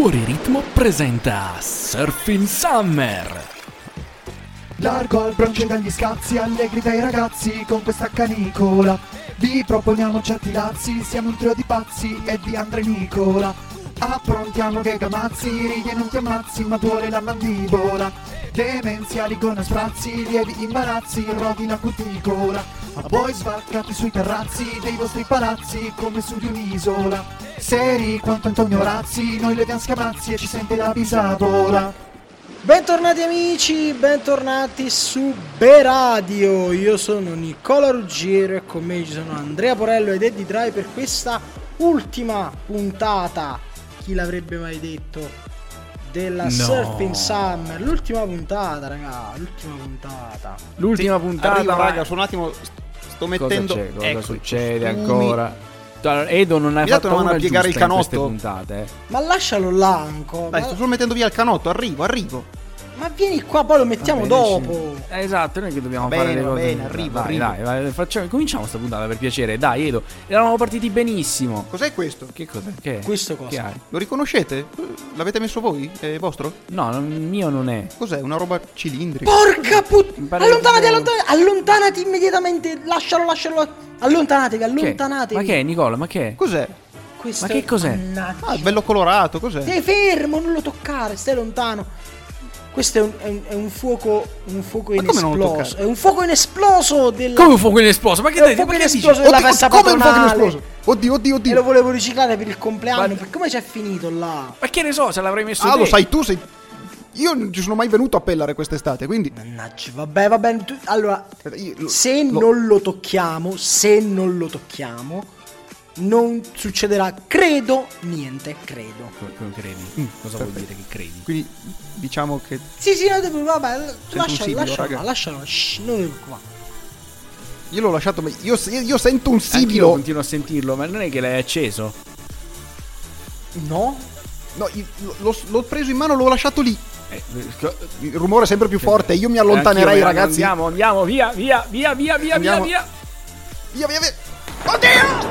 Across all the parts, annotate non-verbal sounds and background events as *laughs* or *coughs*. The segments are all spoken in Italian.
Fuori Ritmo presenta Surfing Summer. Largo al bronce dagli scazzi, allegri dai ragazzi con questa canicola. Vi proponiamo certi dazi, siamo un trio di pazzi e di Andre Nicola. Approntiamo che gamazzi, ridi e non ti ammazzi, ma duole la mandibola. Demenziali con sprazzi, lievi imbarazzi, rodi la cuticola. A voi svaccati sui terrazzi dei vostri palazzi come su di un'isola. Seri quanto Antonio Razzi, noi le diamo scamazzi e ci sente la bisadola. Bentornati amici, bentornati su Beradio. Io sono Nicola Ruggiero e con me ci sono Andrea Porello ed Eddie Dry per questa ultima puntata. Chi l'avrebbe mai detto? Della No. Surfing Summer. L'ultima puntata, raga. L'ultima puntata. L'ultima puntata, Arriva, raga, sono un attimo. Sto Cosa mettendo. c'è? Cosa ecco, succede costumi. ancora? Edo non hai Mi fatto una una piegare il canotto? puntate. Ma lascialo là ancora. Dai, Ma, sto solo mettendo via il canotto. Arrivo, arrivo. Ma vieni qua, poi lo mettiamo Vabbè, dopo. Eh, esatto, noi che dobbiamo Va fare bene, le cose. bene, arrivo, dai, arrivo. dai, vai, facciamo, cominciamo sta puntata per piacere. Dai, Edo. Eravamo partiti benissimo. Cos'è questo? Che cos'è? Che è? Questo cosa? Che hai? Lo riconoscete? L'avete messo voi? È vostro? No, non- mio non è. Cos'è? Una roba cilindrica? Porca puttana! Allontanati, allontanati, allontanati immediatamente. Lascialo, lascialo. Allontanatevi, Che? allontanatevi. Ma che è, Nicola? Ma che è? Cos'è? Questo Ma che cos'è? Mannaggia. Ah, è bello colorato, cos'è? Stai fermo, non lo toccare, stai lontano. Questo è un, è un- è un fuoco. Un fuoco Ma come non lo inesploso. È un fuoco inesploso del. Come un fuoco inesploso? Ma che dai? fuoco Ma che dici? inesploso della Oddio, festa come un fuoco patronale. esploso? Oddio, oddio, E lo oddio. volevo riciclare per il compleanno. Ma- per- Come c'è finito là? Ma che ne so, se l'avrei messo Ah, te. lo sai tu, sei. Io non ci sono mai venuto a Pellare quest'estate, quindi. Mannaggia, vabbè, vabbè. tu- allora, Io lo- se lo- non lo tocchiamo, se non lo tocchiamo, non succederà, credo, niente, credo. Come credi? Mm, Cosa vuol dire che credi? Quindi diciamo che. Sì, sì, no, devo- vabbè, lascialo, lascialo, shh, non qua. Io l'ho lasciato. ma Io, io sento un Anch'io sibilo. continuo a sentirlo, ma non è che l'hai acceso? No? No, io- l'ho, l'ho preso in mano, l'ho lasciato lì. Eh, Il rumore è sempre più forte. Io mi allontanerei, anch'io, ragazzi. Andiamo, andiamo, via, via, via, via, via, Andiamo. via, via. Via, via, via. Oddio!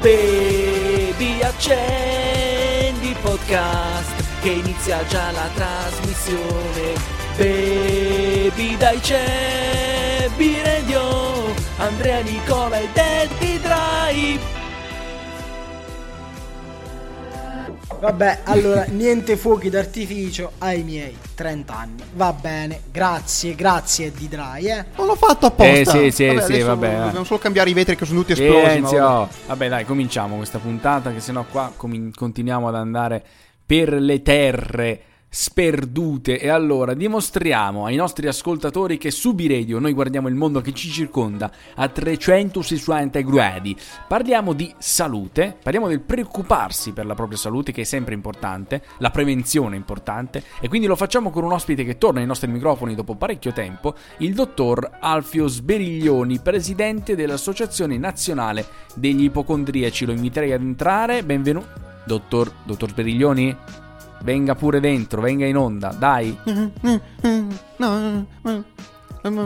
Baby, accendi il podcast che inizia già la trasmissione. Baby, dai c'è B-Radio, Andrea Nicola e Daddy Dry. Vabbè, allora, niente fuochi d'artificio ai miei 30 anni. Va bene, grazie, grazie di Dry, eh. Non l'ho fatto apposta. Eh, sì, sì, vabbè, sì, vabbè, eh. Dobbiamo solo cambiare i vetri che sono tutti esplosi. vabbè. Vabbè, dai, cominciamo questa puntata che sennò qua comin- continuiamo ad andare per le terre sperdute e allora dimostriamo ai nostri ascoltatori che su B-Radio noi guardiamo il mondo che ci circonda a 360 gradi. Parliamo di salute, parliamo del preoccuparsi per la propria salute che è sempre importante, la prevenzione è importante e quindi lo facciamo con un ospite che torna ai nostri microfoni dopo parecchio tempo, il dottor Alfio Sberiglioni, presidente dell'Associazione Nazionale degli Ipocondriaci. Lo inviterei ad entrare, benvenuto. Dottor, dottor Sberiglioni? Venga pure dentro, venga in onda, dai. *laughs*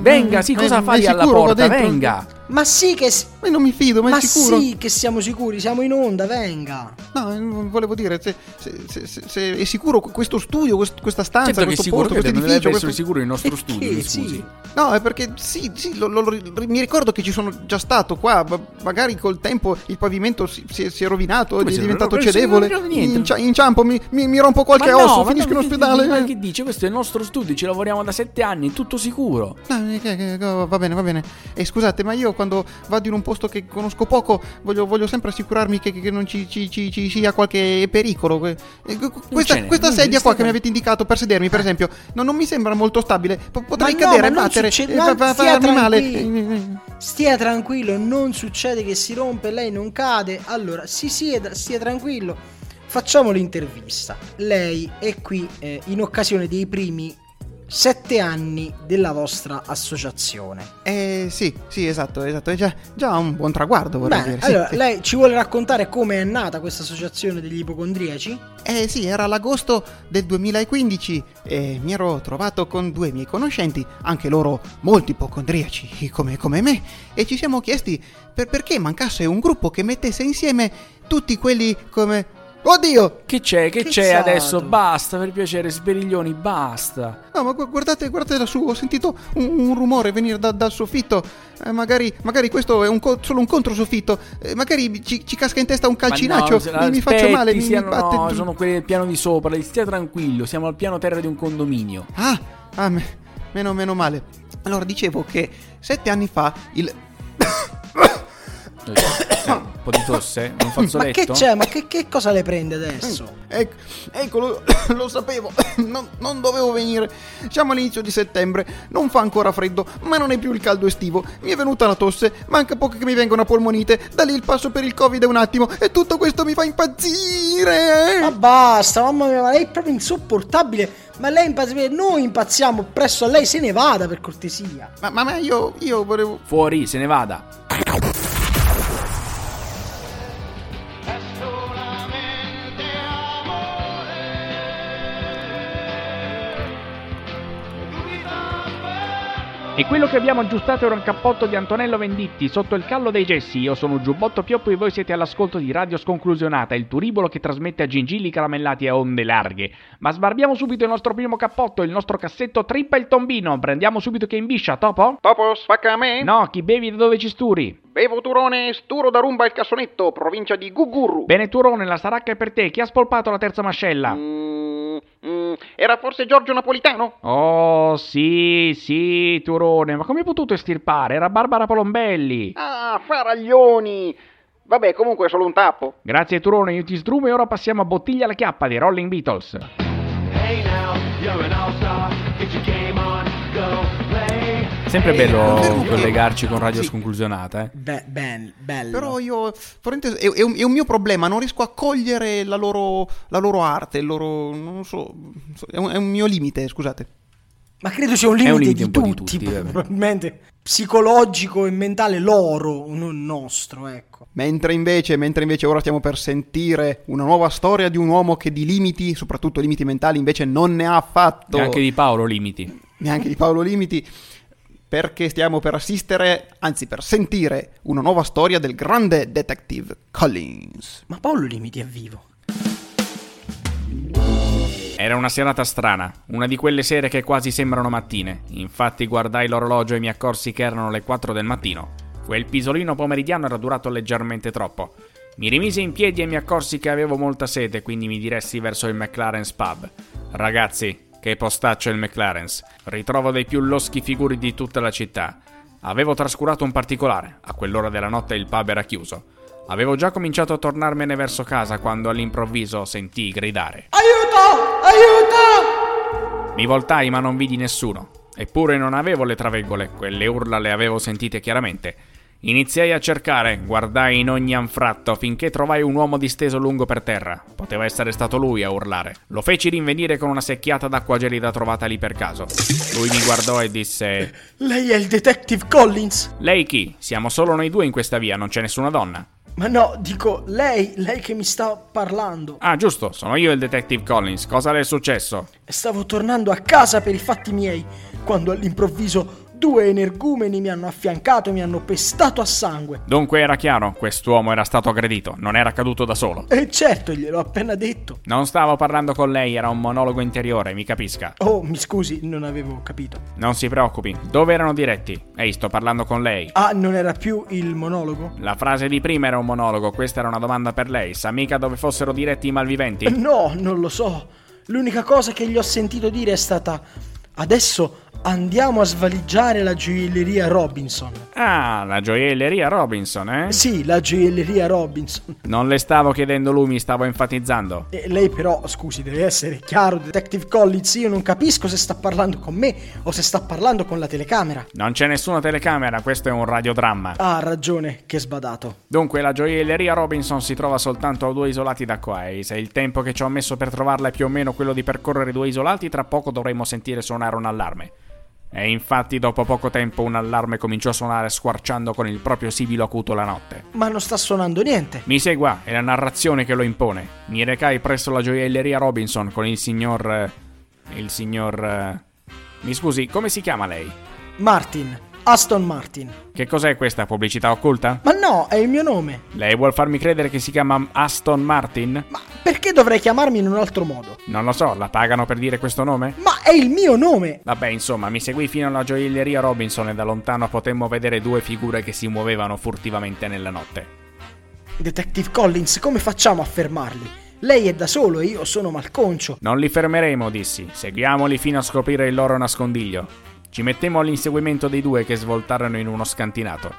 Venga, sì, cosa fai alla porta? Venga. Ma sì che... Ma non mi fido, ma, Ma è sicuro. sì che siamo sicuri, siamo in onda, venga. No, non volevo dire, se, se- se- se- se è sicuro questo studio, quest- questa stanza, Certo questo che questo non deve edificio. essere questo- sicuro il nostro Perché? studio, mi Sì. scusi. No, è perché sì, sì, lo- lo- lo- mi ricordo che ci sono già stato qua. ma magari col tempo il pavimento si, si è, si è rovinato, Come è diventato rovinato? cedevole. Non. Inci- inciampo, mi, mi- mi rompo qualche Ma no, osso, ma finisco no, in ospedale. Ma eh. che dice? Questo è il nostro studio, ci lavoriamo da sette anni, tutto sicuro. No, eh, va bene, va bene. E scusate, ma io quando vado in un posto che conosco poco, voglio, voglio sempre assicurarmi che, che non ci, ci- ci- ci sia qualche pericolo. Eh, que- Questa, questa sedia qua che no. mi avete indicato per sedermi, per esempio, non, non mi sembra molto stabile. P- potrei Ma no, cadere, non battere, eh, no, fa- farmi male. tranquillo. Stia tranquillo, non succede che si rompe, lei non cade. Allora, si sieda, stia tranquillo. Facciamo l'intervista. Lei è qui eh, in occasione dei primi sette anni della vostra associazione. Eh sì, sì, esatto, esatto. È già, già un buon traguardo, vorrei Bene, dire. allora sì. lei ci vuole raccontare come è nata questa associazione degli ipocondriaci? Eh sì, era l'agosto del 2015 e mi ero trovato con due miei conoscenti, anche loro molto ipocondriaci come, come me, e ci siamo chiesti per perché mancasse un gruppo che mettesse insieme tutti quelli come... Oddio! Che c'è? Che, Che c'è stato? adesso? Basta, per piacere, sberiglioni, basta. No, ma gu- guardate, guardate lassù, ho sentito un, un rumore venire da- dal soffitto. Eh, magari, magari questo è un co- solo un controsoffitto. Eh, magari ci, ci casca in testa un calcinaccio. No, mi, mi faccio male, mi, mi siano- batte. No, sono quelli del piano di sopra, stia tranquillo, siamo al piano terra di un condominio. Ah, ah, me- meno, meno male. Allora, dicevo che sette anni fa il. *coughs* Un po' di tosse? Un Ma fazzoletto? che c'è? Ma che, che cosa le prende adesso? Ecco, ecco lo, *coughs* lo sapevo, *coughs* non, non dovevo venire. Siamo all'inizio di settembre, non fa ancora freddo, ma non è più il caldo estivo. Mi è venuta la tosse, manca poco che mi venga una polmonite. Da lì il passo per il covid è un attimo e tutto questo mi fa impazzire. Ma basta, mamma mia, ma lei è proprio insopportabile. Ma lei impazzisce, noi impazziamo presso a lei, se ne vada per cortesia. Ma, ma, ma io, io volevo. Fuori, se ne vada. E quello che abbiamo aggiustato era un cappotto di Antonello Venditti sotto il callo dei gessi. Io sono Giubbotto Pioppo e voi siete all'ascolto di Radio Sconclusionata, il turibolo che trasmette a gingilli caramellati a onde larghe. Ma sbarbiamo subito il nostro primo cappotto, il nostro cassetto trippa il tombino. Prendiamo subito che imbiscia, topo? Topo, spacca a me? No, chi bevi da dove ci sturi? Bevo turone, sturo da rumba il cassonetto, provincia di Gugurru. Bene Turone, la saracca è per te. Chi ha spolpato la terza mascella? Mm, mm, era forse Giorgio Napolitano? Oh, sì, sì, Turone, ma come hai potuto estirpare? Era Barbara Palombelli. Ah, faraglioni! Vabbè, comunque è solo un tappo. Grazie Turone, io ti sdrumo e ora passiamo a Bottiglia alla chiappa dei Rolling Beatles. Sempre bello collegarci con Radio Sì. Sconclusionata, eh. Beh, ben, bello. Però io. È, è un, è un mio problema, non riesco a cogliere la loro, la loro arte, il loro. Non so. È un, è un mio limite, scusate. Ma credo sia un limite, un limite di, un po' di tutti, tutti, probabilmente psicologico e mentale loro, non nostro, ecco. Mentre invece, mentre invece ora stiamo per sentire una nuova storia di un uomo che di limiti, soprattutto limiti mentali, invece non ne ha affatto. E anche di Paolo Limiti. Neanche di Paolo Limiti. Perché stiamo per assistere, anzi per sentire, una nuova storia del grande detective Collins. Ma Paolo Limiti è vivo. Era una serata strana, una di quelle sere che quasi sembrano mattine. Infatti guardai l'orologio e mi accorsi che erano le 4 del mattino. Quel pisolino pomeridiano era durato leggermente troppo. Mi rimisi in piedi e mi accorsi che avevo molta sete, quindi mi diressi verso il McLaren's Pub. Ragazzi, che postaccio il McLaren's. Ritrovo dei più loschi figuri di tutta la città. Avevo trascurato un particolare. A quell'ora della notte il pub era chiuso. Avevo già cominciato a tornarmene verso casa quando all'improvviso sentii gridare. Aiuto! Aiuto! Mi voltai ma non vidi nessuno. Eppure non avevo le traveggole, quelle urla le avevo sentite chiaramente. Iniziai a cercare, guardai in ogni anfratto finché trovai un uomo disteso lungo per terra. Poteva essere stato lui a urlare. Lo feci rinvenire con una secchiata d'acqua gelida trovata lì per caso. Lui mi guardò e disse: Lei è il detective Collins? Lei chi? Siamo solo noi due in questa via, non c'è nessuna donna. Ma no, dico lei, lei che mi sta parlando. Ah, giusto, sono io il detective Collins. Cosa le è successo? Stavo tornando a casa per i fatti miei, quando all'improvviso due energumeni mi hanno affiancato e mi hanno pestato a sangue. Dunque era chiaro, quest'uomo era stato aggredito, non era caduto da solo. E certo, gliel'ho appena detto. Non stavo parlando con lei, era un monologo interiore, mi capisca. Oh, mi scusi, non avevo capito. Non si preoccupi, dove erano diretti? Ehi, sto parlando con lei. Ah, non era più il monologo? La frase di prima era un monologo, questa era una domanda per lei. Sa mica dove fossero diretti i malviventi? No, non lo so. L'unica cosa che gli ho sentito dire è stata: Adesso Andiamo a svaligiare la gioielleria Robinson. Ah, la gioielleria Robinson, eh? Sì, la gioielleria Robinson. Non le stavo chiedendo lui, mi stavo enfatizzando. E lei però, scusi, deve essere chiaro, Detective Collins, io non capisco se sta parlando con me o se sta parlando con la telecamera. Non c'è nessuna telecamera, questo è un radiodramma. Ah, ha ragione, che sbadato. Dunque, la gioielleria Robinson si trova soltanto a due isolati da qua e se il tempo che ci ho messo per trovarla è più o meno quello di percorrere due isolati, tra poco dovremmo sentire suonare un allarme. E infatti dopo poco tempo un allarme cominciò a suonare squarciando con il proprio sibilo acuto la notte. Ma non sta suonando niente. Mi segua, è la narrazione che lo impone. Mi recai presso la gioielleria Robinson con il signor... eh, il signor... eh, Mi scusi, come si chiama lei? Martin, Aston Martin. Che cos'è questa pubblicità occulta? Ma no, è il mio nome. Lei vuol farmi credere che si chiama Aston Martin? Ma perché dovrei chiamarmi in un altro modo? Non lo so, la pagano per dire questo nome? Ma è il mio nome! Vabbè, insomma, mi seguì fino alla gioielleria Robinson e da lontano potemmo vedere due figure che si muovevano furtivamente nella notte. Detective Collins, come facciamo a fermarli? Lei è da solo e io sono malconcio. Non li fermeremo, dissi. Seguiamoli fino a scoprire il loro nascondiglio. Ci mettemmo all'inseguimento dei due che svoltarono in uno scantinato.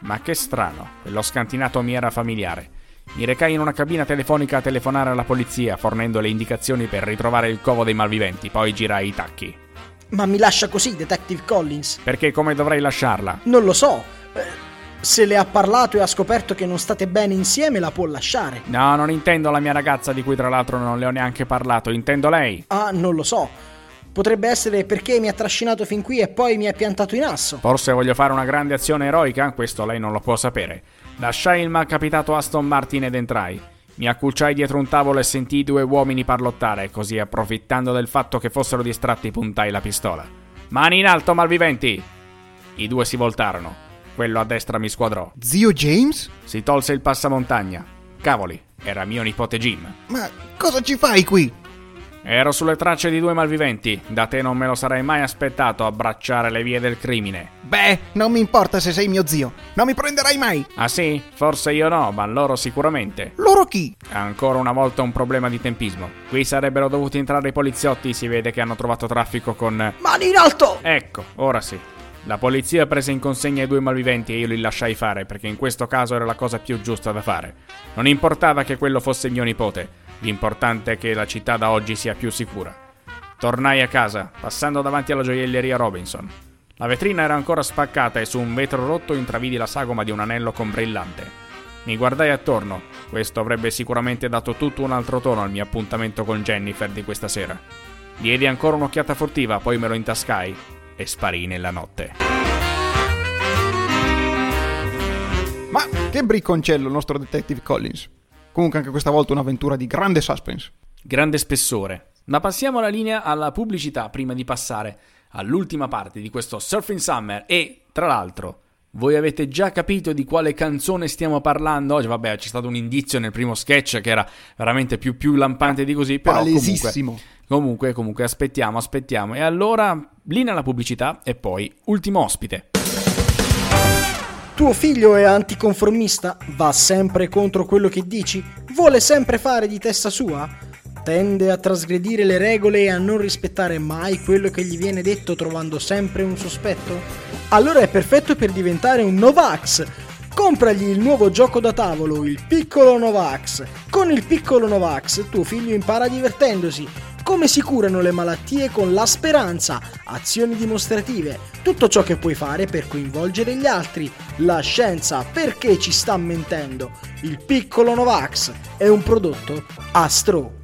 Ma che strano, quello scantinato mi era familiare. Mi recai in una cabina telefonica a telefonare alla polizia, fornendo le indicazioni per ritrovare il covo dei malviventi, poi girai i tacchi. Ma mi lascia così, Detective Collins? Perché come dovrei lasciarla? Non lo so. Eh, Se le ha parlato e ha scoperto che non state bene insieme, la può lasciare. No, non intendo la mia ragazza di cui tra l'altro non le ho neanche parlato, intendo lei. Ah, non lo so. Potrebbe essere perché mi ha trascinato fin qui e poi mi ha piantato in asso. Forse voglio fare una grande azione eroica, questo lei non lo può sapere. Lasciai il malcapitato Aston Martin ed entrai. Mi accucciai dietro un tavolo e sentii due uomini parlottare, così approfittando del fatto che fossero distratti puntai la pistola. Mani in alto, malviventi! I due si voltarono. Quello a destra mi squadrò. Zio James? Si tolse il passamontagna. Cavoli, era mio nipote Jim. Ma cosa ci fai qui? Ero sulle tracce di due malviventi. Da te non me lo sarei mai aspettato abbracciare le vie del crimine. Beh, non mi importa se sei mio zio. Non mi prenderai mai. Ah sì? Forse io no, ma loro sicuramente. Loro chi? Ancora una volta un problema di tempismo. Qui sarebbero dovuti entrare i poliziotti, si vede che hanno trovato traffico con... Mani in alto! Ecco, ora sì. La polizia prese in consegna i due malviventi e io li lasciai fare, perché in questo caso era la cosa più giusta da fare. Non importava che quello fosse mio nipote, l'importante è che la città da oggi sia più sicura. Tornai a casa, passando davanti alla gioielleria Robinson. La vetrina era ancora spaccata e su un vetro rotto intravidi la sagoma di un anello con brillante. Mi guardai attorno, questo avrebbe sicuramente dato tutto un altro tono al mio appuntamento con Jennifer di questa sera. Diedi ancora un'occhiata furtiva, poi me lo intascai e sparì nella notte. Ma che bricconcello il nostro Detective Collins. Comunque anche questa volta un'avventura di grande suspense. Grande spessore. Ma passiamo la linea alla pubblicità prima di passare all'ultima parte di questo Surfing Summer e, tra l'altro, voi avete già capito di quale canzone stiamo parlando oggi? Vabbè, c'è stato un indizio nel primo sketch che era veramente più, più lampante di così, però comunque, Palesissimo. comunque, comunque, aspettiamo, aspettiamo. E allora, linea alla pubblicità e poi ultimo ospite. Tuo figlio è anticonformista? Va sempre contro quello che dici? Vuole sempre fare di testa sua? Tende a trasgredire le regole e a non rispettare mai quello che gli viene detto trovando sempre un sospetto? Allora è perfetto per diventare un Novax! Compragli il nuovo gioco da tavolo, il piccolo Novax. Con il piccolo Novax tuo figlio impara divertendosi. Come si curano le malattie con la speranza, azioni dimostrative, tutto ciò che puoi fare per coinvolgere gli altri, la scienza perché ci sta mentendo. Il piccolo Novax è un prodotto Astro.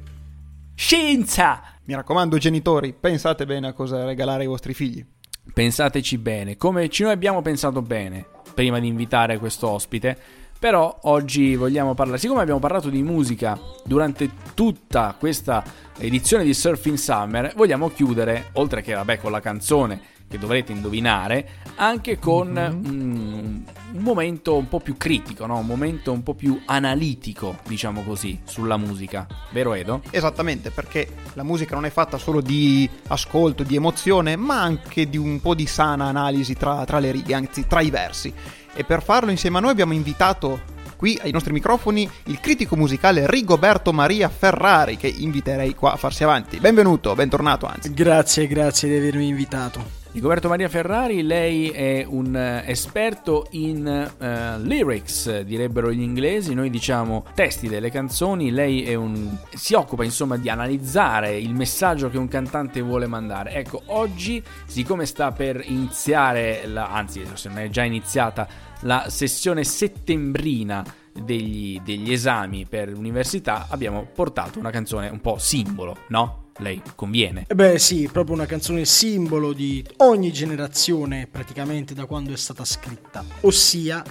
Scienza! Mi raccomando, genitori, pensate bene a cosa regalare ai vostri figli. Pensateci bene, come ci noi abbiamo pensato bene prima di invitare questo ospite. Però oggi vogliamo parlare, siccome abbiamo parlato di musica durante tutta questa edizione di Surfing Summer, vogliamo chiudere, oltre che vabbè con la canzone che dovrete indovinare, anche con mm, un momento un po' più critico, no? un momento un po' più analitico, diciamo così, sulla musica. Vero Edo? Esattamente, perché la musica non è fatta solo di ascolto, di emozione, ma anche di un po' di sana analisi tra, tra le righe, anzi tra i versi. E per farlo insieme a noi abbiamo invitato qui ai nostri microfoni il critico musicale Rigoberto Maria Ferrari, che inviterei qua a farsi avanti. Benvenuto, bentornato anzi. Grazie, grazie di avermi invitato. Rigoberto Maria Ferrari, lei è un eh, esperto in eh, lyrics, direbbero gli inglesi, noi diciamo testi delle canzoni, lei è un, si occupa insomma di analizzare il messaggio che un cantante vuole mandare. Ecco, oggi, siccome sta per iniziare, la, anzi se non è già iniziata, la sessione settembrina degli, degli esami per l'università, abbiamo portato una canzone un po' simbolo, no? lei conviene. Eh beh sì, proprio una canzone simbolo di ogni generazione praticamente da quando è stata scritta, ossia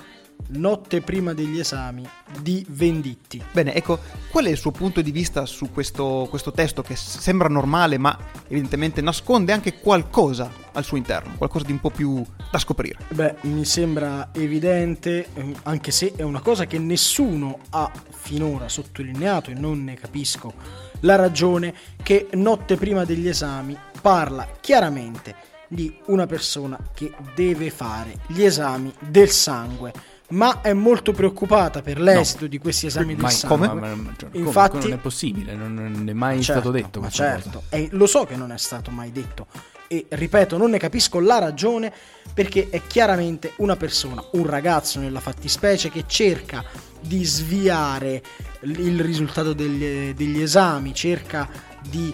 Notte prima degli esami di Venditti. Bene, ecco, qual è il suo punto di vista su questo, questo testo che sembra normale ma evidentemente nasconde anche qualcosa al suo interno, qualcosa di un po' più da scoprire? Beh, mi sembra evidente, eh, anche se è una cosa che nessuno ha finora sottolineato e non ne capisco la ragione che notte prima degli esami parla chiaramente di una persona che deve fare gli esami del sangue ma è molto preoccupata per l'esito no. di questi esami del sangue. Come? Ma, ma, cioè, Infatti, come? non è possibile, non, non è mai certo, stato detto ma certo, e lo so che non è stato mai detto e ripeto, non ne capisco la ragione perché è chiaramente una persona, un ragazzo nella fattispecie che cerca di sviare il risultato degli, degli esami, cerca di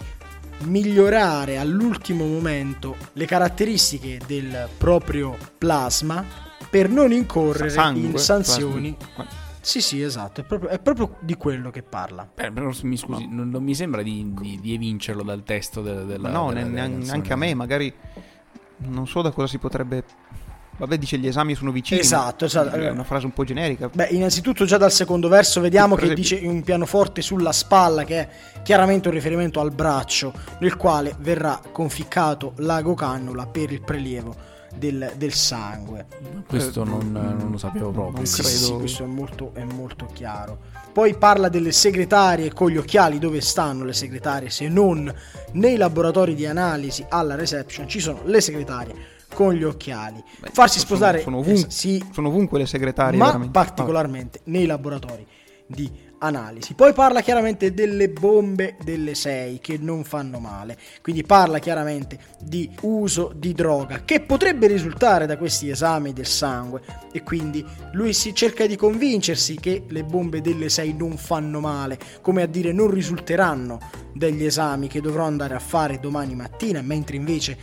migliorare all'ultimo momento le caratteristiche del proprio plasma per non incorrere Sangue, in sanzioni. Plasma. Sì, sì, esatto, è proprio, è proprio, di quello che parla. Eh, però mi scusi, no. non, non, mi sembra di, di, di, evincerlo dal testo de, della... No, della, della neanche a me, magari non so da cosa si potrebbe Vabbè, dice gli esami sono vicini. Esatto, esatto. È una frase un po' generica. Beh, innanzitutto già dal secondo verso vediamo che dice un pianoforte sulla spalla, che è chiaramente un riferimento al braccio, nel quale verrà conficcato l'ago cannula per il prelievo del, del sangue. Questo eh, non, non, lo sapevo proprio. Sì, credo... sì, questo è molto, è molto chiaro. Poi parla delle segretarie con gli occhiali, dove stanno le segretarie se non nei laboratori di analisi alla reception ci sono le segretarie con gli occhiali. Beh, Farsi sono, sposare sono, ovunque, eh, sì, sono ovunque le segretarie, ma veramente. particolarmente ah. nei laboratori di analisi. Poi parla chiaramente delle bombe delle 6 che non fanno male, quindi parla chiaramente di uso di droga che potrebbe risultare da questi esami del sangue e quindi lui si cerca di convincersi che le bombe delle 6 non fanno male, come a dire non risulteranno dagli esami che dovrò andare a fare domani mattina, mentre invece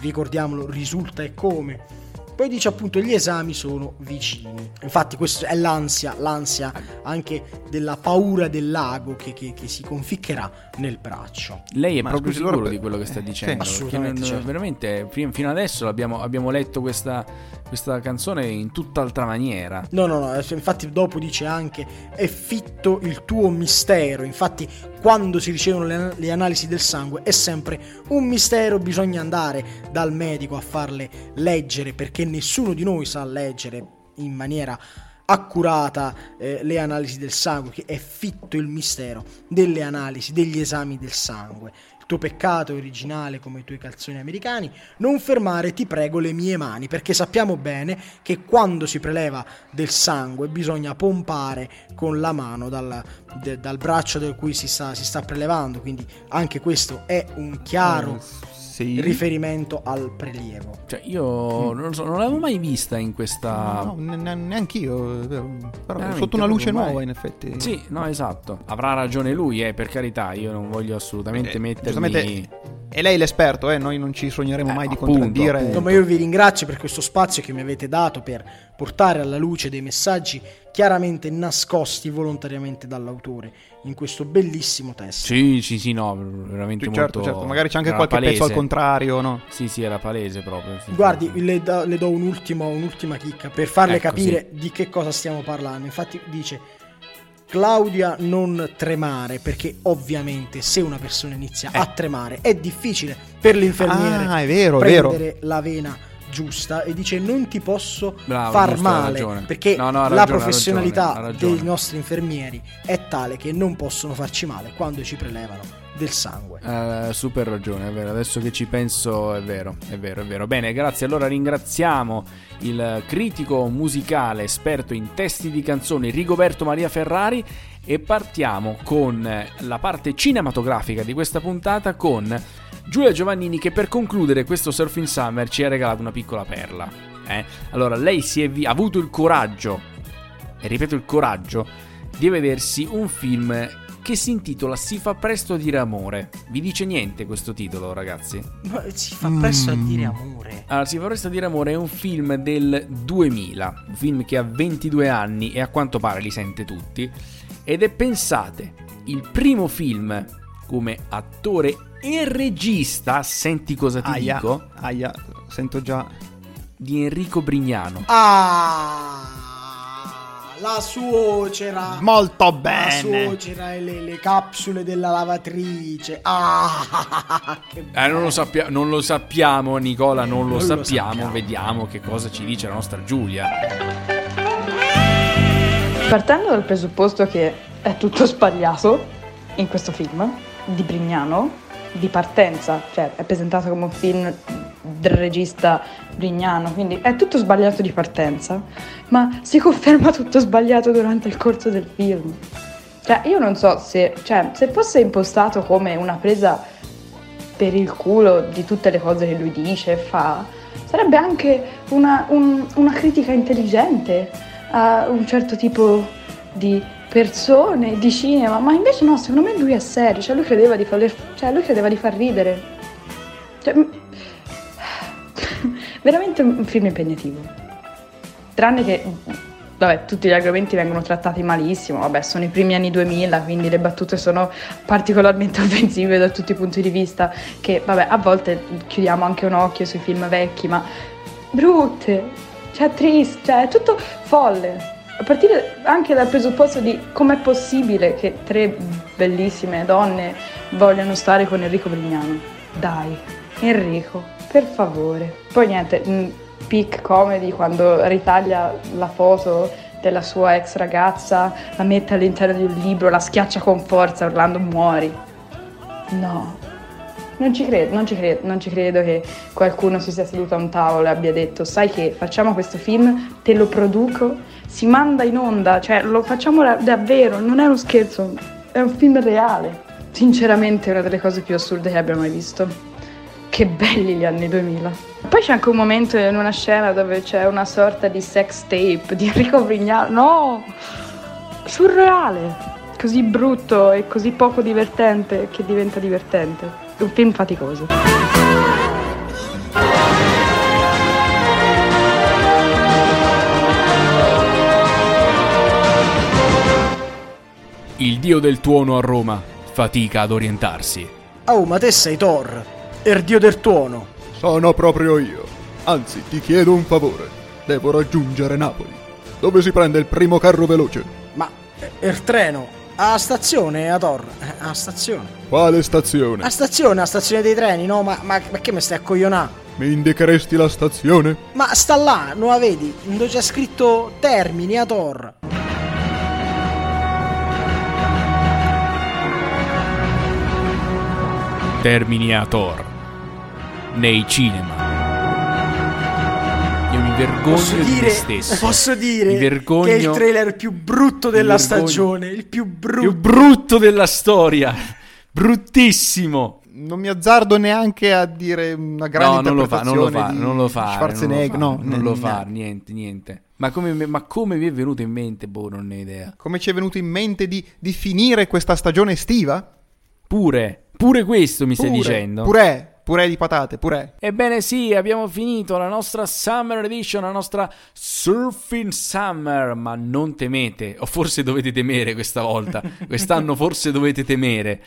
ricordiamolo, risulta e come. Poi dice appunto gli esami sono vicini. Infatti questa è l'ansia, l'ansia anche della paura del lago che, che, che si conficcherà nel braccio. Lei è Ma proprio sicuro allora... di quello che sta dicendo? Sì, assolutamente. Non, certo. Veramente, fino adesso abbiamo, abbiamo letto questa, questa canzone in tutt'altra maniera. No, no, no, infatti dopo dice anche è fitto il tuo mistero. Infatti quando si ricevono le, le, analisi del sangue è sempre un mistero, bisogna andare dal medico a farle leggere perché nessuno di noi sa leggere in maniera accurata eh, le analisi del sangue, che è fitto il mistero delle analisi, degli esami del sangue tuo peccato originale come i tuoi calzoni americani, non fermare, ti prego, le mie mani, perché sappiamo bene che quando si preleva del sangue bisogna pompare con la mano dal, de, dal braccio da cui si sta, si sta prelevando, quindi anche questo è un chiaro sì. riferimento al prelievo. Cioè, io mm. non, so, non l'avevo mai vista in questa. No, ne- neanche io. Però sotto una luce nuova, mai. in effetti. Sì, no, esatto. Avrà ragione lui, eh, per carità. Io non voglio assolutamente eh, mettermi. È lei l'esperto, eh? noi non ci sogneremo eh, mai di contraddire. Appunto. No, ma io vi ringrazio per questo spazio che mi avete dato per portare alla luce dei messaggi chiaramente nascosti volontariamente dall'autore in questo bellissimo testo. Sì, sì, sì, no, veramente sì, certo, molto... certo, magari c'è anche qualche palese. pezzo al contrario, no? Sì, sì, era palese proprio. Sì, Guardi, sì. Le, do, le, do un ultimo, un'ultima chicca per farle ecco, capire sì. di che cosa stiamo parlando. Infatti dice Claudia non tremare perché ovviamente se una persona inizia eh. a tremare è difficile per l'infermiere ah, è vero, prendere vero. la vena giusta e dice non ti posso Bravo, far male perché no, no, ragione, la professionalità ragione, dei nostri infermieri è tale che non possono farci male quando ci prelevano del sangue. Eh, super ragione, è vero. Adesso che ci penso, è vero, è vero, è vero. Bene, grazie. Allora ringraziamo il critico musicale esperto in testi di canzoni Rigoberto Maria Ferrari e partiamo con la parte cinematografica di questa puntata con Giulia Giovannini che per concludere questo Surfing Summer ci ha regalato una piccola perla. eh. Allora, lei si è vi- ha avuto il coraggio, e ripeto il coraggio, di vedersi un film che si intitola Si fa presto a dire amore. Vi dice niente questo titolo, ragazzi? Ma si fa presto a dire amore. Allora, Si fa presto a dire amore è un film del 2000, un film che ha 22 anni e a quanto pare li sente tutti, ed è, pensate, il primo film come attore e regista, senti cosa ti Aia, dico, aia, sento già. di Enrico Brignano. Ah, la suocera. Molto La bene. suocera e le, le capsule della lavatrice. Ah, *laughs* che Eh, non, lo sappia- non lo sappiamo, Nicola, non lo Non lo sappiamo. sappiamo. Vediamo che cosa ci dice la nostra Giulia. Partendo dal presupposto che è tutto sbagliato in questo film di Brignano, di partenza, cioè è presentato come un film del regista Brignano, quindi è tutto sbagliato di partenza, ma si conferma tutto sbagliato durante il corso del film. Cioè, io non so se, cioè, se fosse impostato come una presa per il culo di tutte le cose che lui dice e fa, sarebbe anche una, un- una critica intelligente a un certo tipo di persone, di cinema, ma invece no, secondo me lui è serio, cioè lui credeva di, far, cioè, lui credeva di far ridere. Cioè, veramente un film impegnativo. Tranne che, vabbè, tutti gli argomenti vengono trattati malissimo, vabbè, sono i primi anni 2000, quindi le battute sono particolarmente *laughs* offensive da tutti i punti di vista, che, vabbè, a volte chiudiamo anche un occhio sui film vecchi, ma brutte, cioè triste, cioè è tutto folle. A partire anche dal presupposto di com'è possibile che tre bellissime donne vogliano stare con Enrico Brignano. Dai, Enrico, per favore. Poi niente, mh, peak comedy quando ritaglia la foto della sua ex ragazza, la mette all'interno di un libro, la schiaccia con forza urlando muori. No, non ci credo, non ci credo, non ci credo che qualcuno si sia seduto a un tavolo e abbia detto sai che facciamo questo film, te lo produco, si manda in onda, cioè lo facciamo da- davvero, non è uno scherzo, è un film reale. Sinceramente è una delle cose più assurde che abbia mai visto. Che belli gli anni 2000. Poi c'è anche un momento in una scena dove c'è una sorta di sex tape di Enrico Brignano. No! Surreale! Così brutto e così poco divertente che diventa divertente. È un film faticoso. Il dio del tuono a Roma fatica ad orientarsi. Oh, ma te sei Thor, il dio del tuono. Sono proprio io. Anzi, ti chiedo un favore. Devo raggiungere Napoli. Dove si prende il primo carro veloce? Ma il treno a stazione, a Thor? Eh, A stazione. Quale stazione? A stazione, a stazione dei treni, no? Ma, ma perché mi stai a coglionà? Mi indicheresti la stazione? Ma sta là, non la vedi? Dove c'è scritto Termini a Thor. Terminator nei cinema. Io mi vergogno Posso di me dire, stesso. posso dire vergogno che è il trailer più brutto della vergogno. stagione. Il più brutto. più brutto della storia. Bruttissimo. Non mi azzardo neanche a dire una grande no, non lo fa, non lo fa, interpretazione di non lo fa. Schwarzenegger, non lo no, non lo fa, niente, niente. Ma come, ma come mi è venuto in mente? Boh, non ne ho idea. Come ci è venuto in mente di, di finire questa stagione estiva? Pure, pure questo mi stai Pure, dicendo. Purè, purè di patate, purè. Ebbene sì, abbiamo finito la nostra Summer Edition, la nostra Surfing Summer, ma non temete, o forse dovete temere questa volta, *laughs* quest'anno forse dovete temere,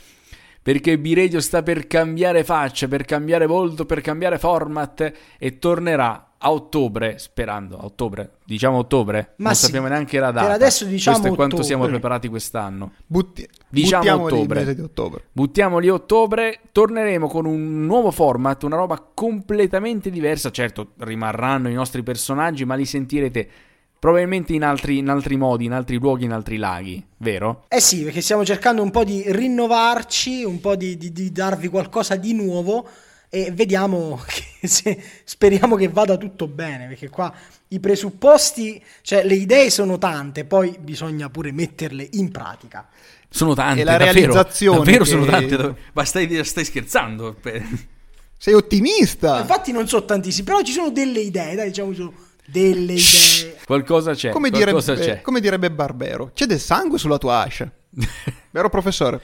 perché B-Radio sta per cambiare faccia, per cambiare volto, per cambiare format e tornerà a ottobre, sperando, a ottobre, diciamo ottobre, Ma non sì, sappiamo neanche la data. per adesso diciamo Questo è quanto ottobre. siamo preparati quest'anno. Butti- Diciamo ottobre. di ottobre. Buttiamoli a ottobre, torneremo con un nuovo format, una roba completamente diversa. Certo, rimarranno i nostri personaggi, ma li sentirete probabilmente in altri, in altri modi, in altri luoghi, in altri laghi, vero? Eh sì, perché stiamo cercando un po' di rinnovarci, un po' di, di- di darvi qualcosa di nuovo e vediamo che *laughs* se, speriamo che vada tutto bene, perché qua i presupposti, cioè le idee sono tante, poi bisogna pure metterle in pratica. Sono tante, E la davvero, realizzazione Davvero che- sono tante. Ma stai, stai scherzando? Sei ottimista? Infatti non so tantissimi, però ci sono delle idee, dai, diciamo ci sono delle idee. Qualcosa c'è, Come, qualcosa direbbe, c'è. come direbbe Barbero, c'è del sangue sulla tua ascia. *laughs* Vero professore?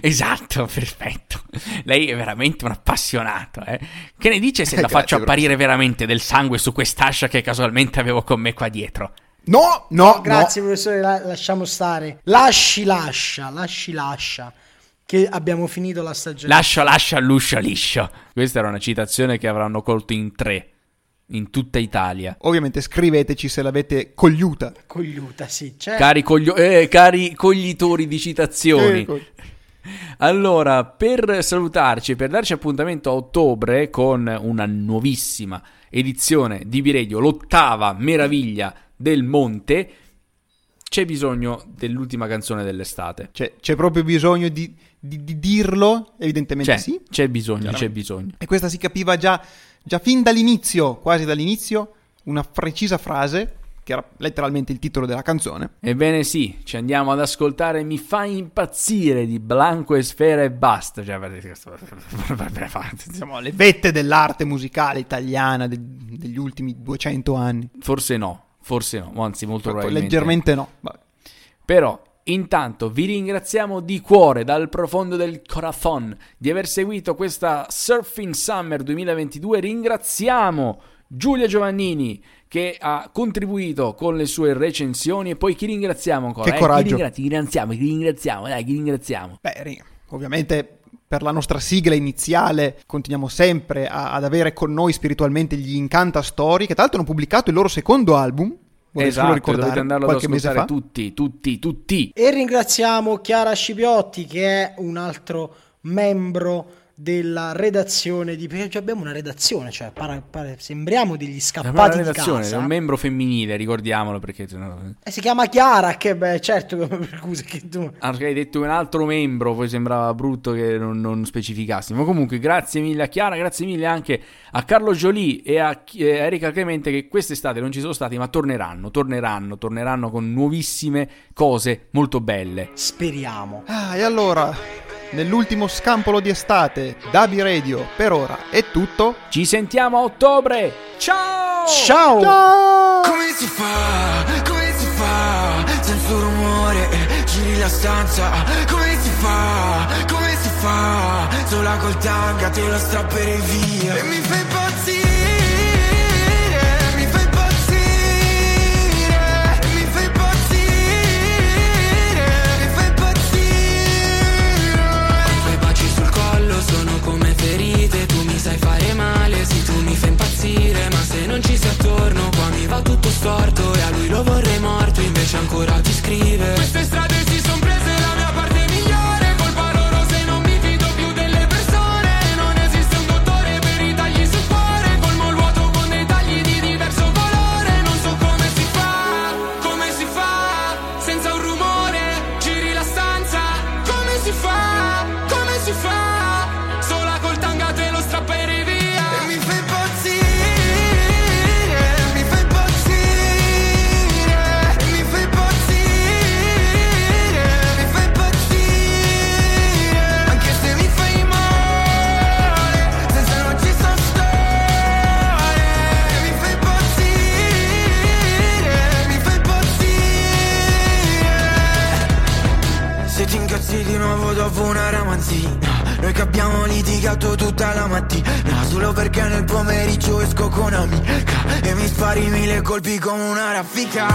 Esatto, perfetto. Lei è veramente un appassionato. Eh? Che ne dice se la Grazie, faccio apparire veramente del sangue su quest'ascia che casualmente avevo con me qua dietro? No, no, Grazie professore, la- lasciamo stare. Lasci lascia, lasci lascia, che abbiamo finito la stagione. Lascia, lascia, luscio, liscio. Questa era una citazione che avranno colto in tre, in tutta Italia. no. Ovviamente scriveteci se l'avete cogliuta. Cogliuta, sì, c'è. Cari, coglio- eh, cari coglitori di citazioni. Eh, co- Allora, per salutarci per darci appuntamento a ottobre con una nuovissima edizione di B-Radio, l'ottava meraviglia del monte, c'è bisogno dell'ultima canzone dell'estate. C'è, c'è proprio bisogno di, di- di dirlo? Evidentemente C'è, sì. c'è bisogno, c'è bisogno. E questa si capiva già, già fin dall'inizio, quasi dall'inizio, una precisa frase, che era letteralmente il titolo della canzone. Ebbene sì, ci andiamo ad ascoltare Mi fa impazzire di Blanco e Sfera e basta. Cioè, *laughs* Siamo alle vette dell'arte musicale italiana de- degli ultimi 200 anni. forse no, forse no, anzi molto probabilmente. Leggermente no. Vabbè. Però, intanto, vi ringraziamo di cuore, dal profondo del corazon, di aver seguito questa Surfing Summer 2022. Ringraziamo Giulia Giovannini che ha contribuito con le sue recensioni e poi chi ringraziamo ancora? Che Eh, coraggio. Chi, ringra- chi ringraziamo, chi ringraziamo, dai, chi ringraziamo. Beh, ovviamente per la nostra sigla iniziale continuiamo sempre a- ad avere con noi spiritualmente gli Incanta Story, che tra l'altro hanno pubblicato il loro secondo album. Vorrei solo Esatto, ricordare, dovete andarlo ad qualche mese ascoltare fa. tutti, tutti, tutti. E ringraziamo Chiara Scipiotti che è un altro membro della redazione di perché cioè abbiamo una redazione, cioè pare- pare- sembriamo degli scappati di redazione è casa. un membro femminile, ricordiamolo perché... sennò- Eh, si chiama Chiara, che beh, certo, *laughs* scusa che tu Ah, hai detto un altro membro, poi sembrava brutto che non, non specificassimo. Comunque, grazie mille a Chiara, grazie mille anche a Carlo Jolie e a eh, Erika Clemente che quest'estate non ci sono stati, ma torneranno, torneranno, torneranno con nuovissime cose molto belle. speriamo. Ah, e allora, nell'ultimo scampolo di estate, Dabi Radio per ora è tutto. Ci sentiamo a ottobre! Ciao! Ciao! Come si fa? Come si fa? Senza rumore giri la stanza Come si fa? Come si fa? Sola col tanga te lo strapperei via E mi fai impazzire ferite Tu mi sai fare male, sì tu mi fai impazzire Ma se non ci sei attorno qua mi va tutto storto E a lui lo vorrei morto invece ancora ti scrive. Queste strade si son come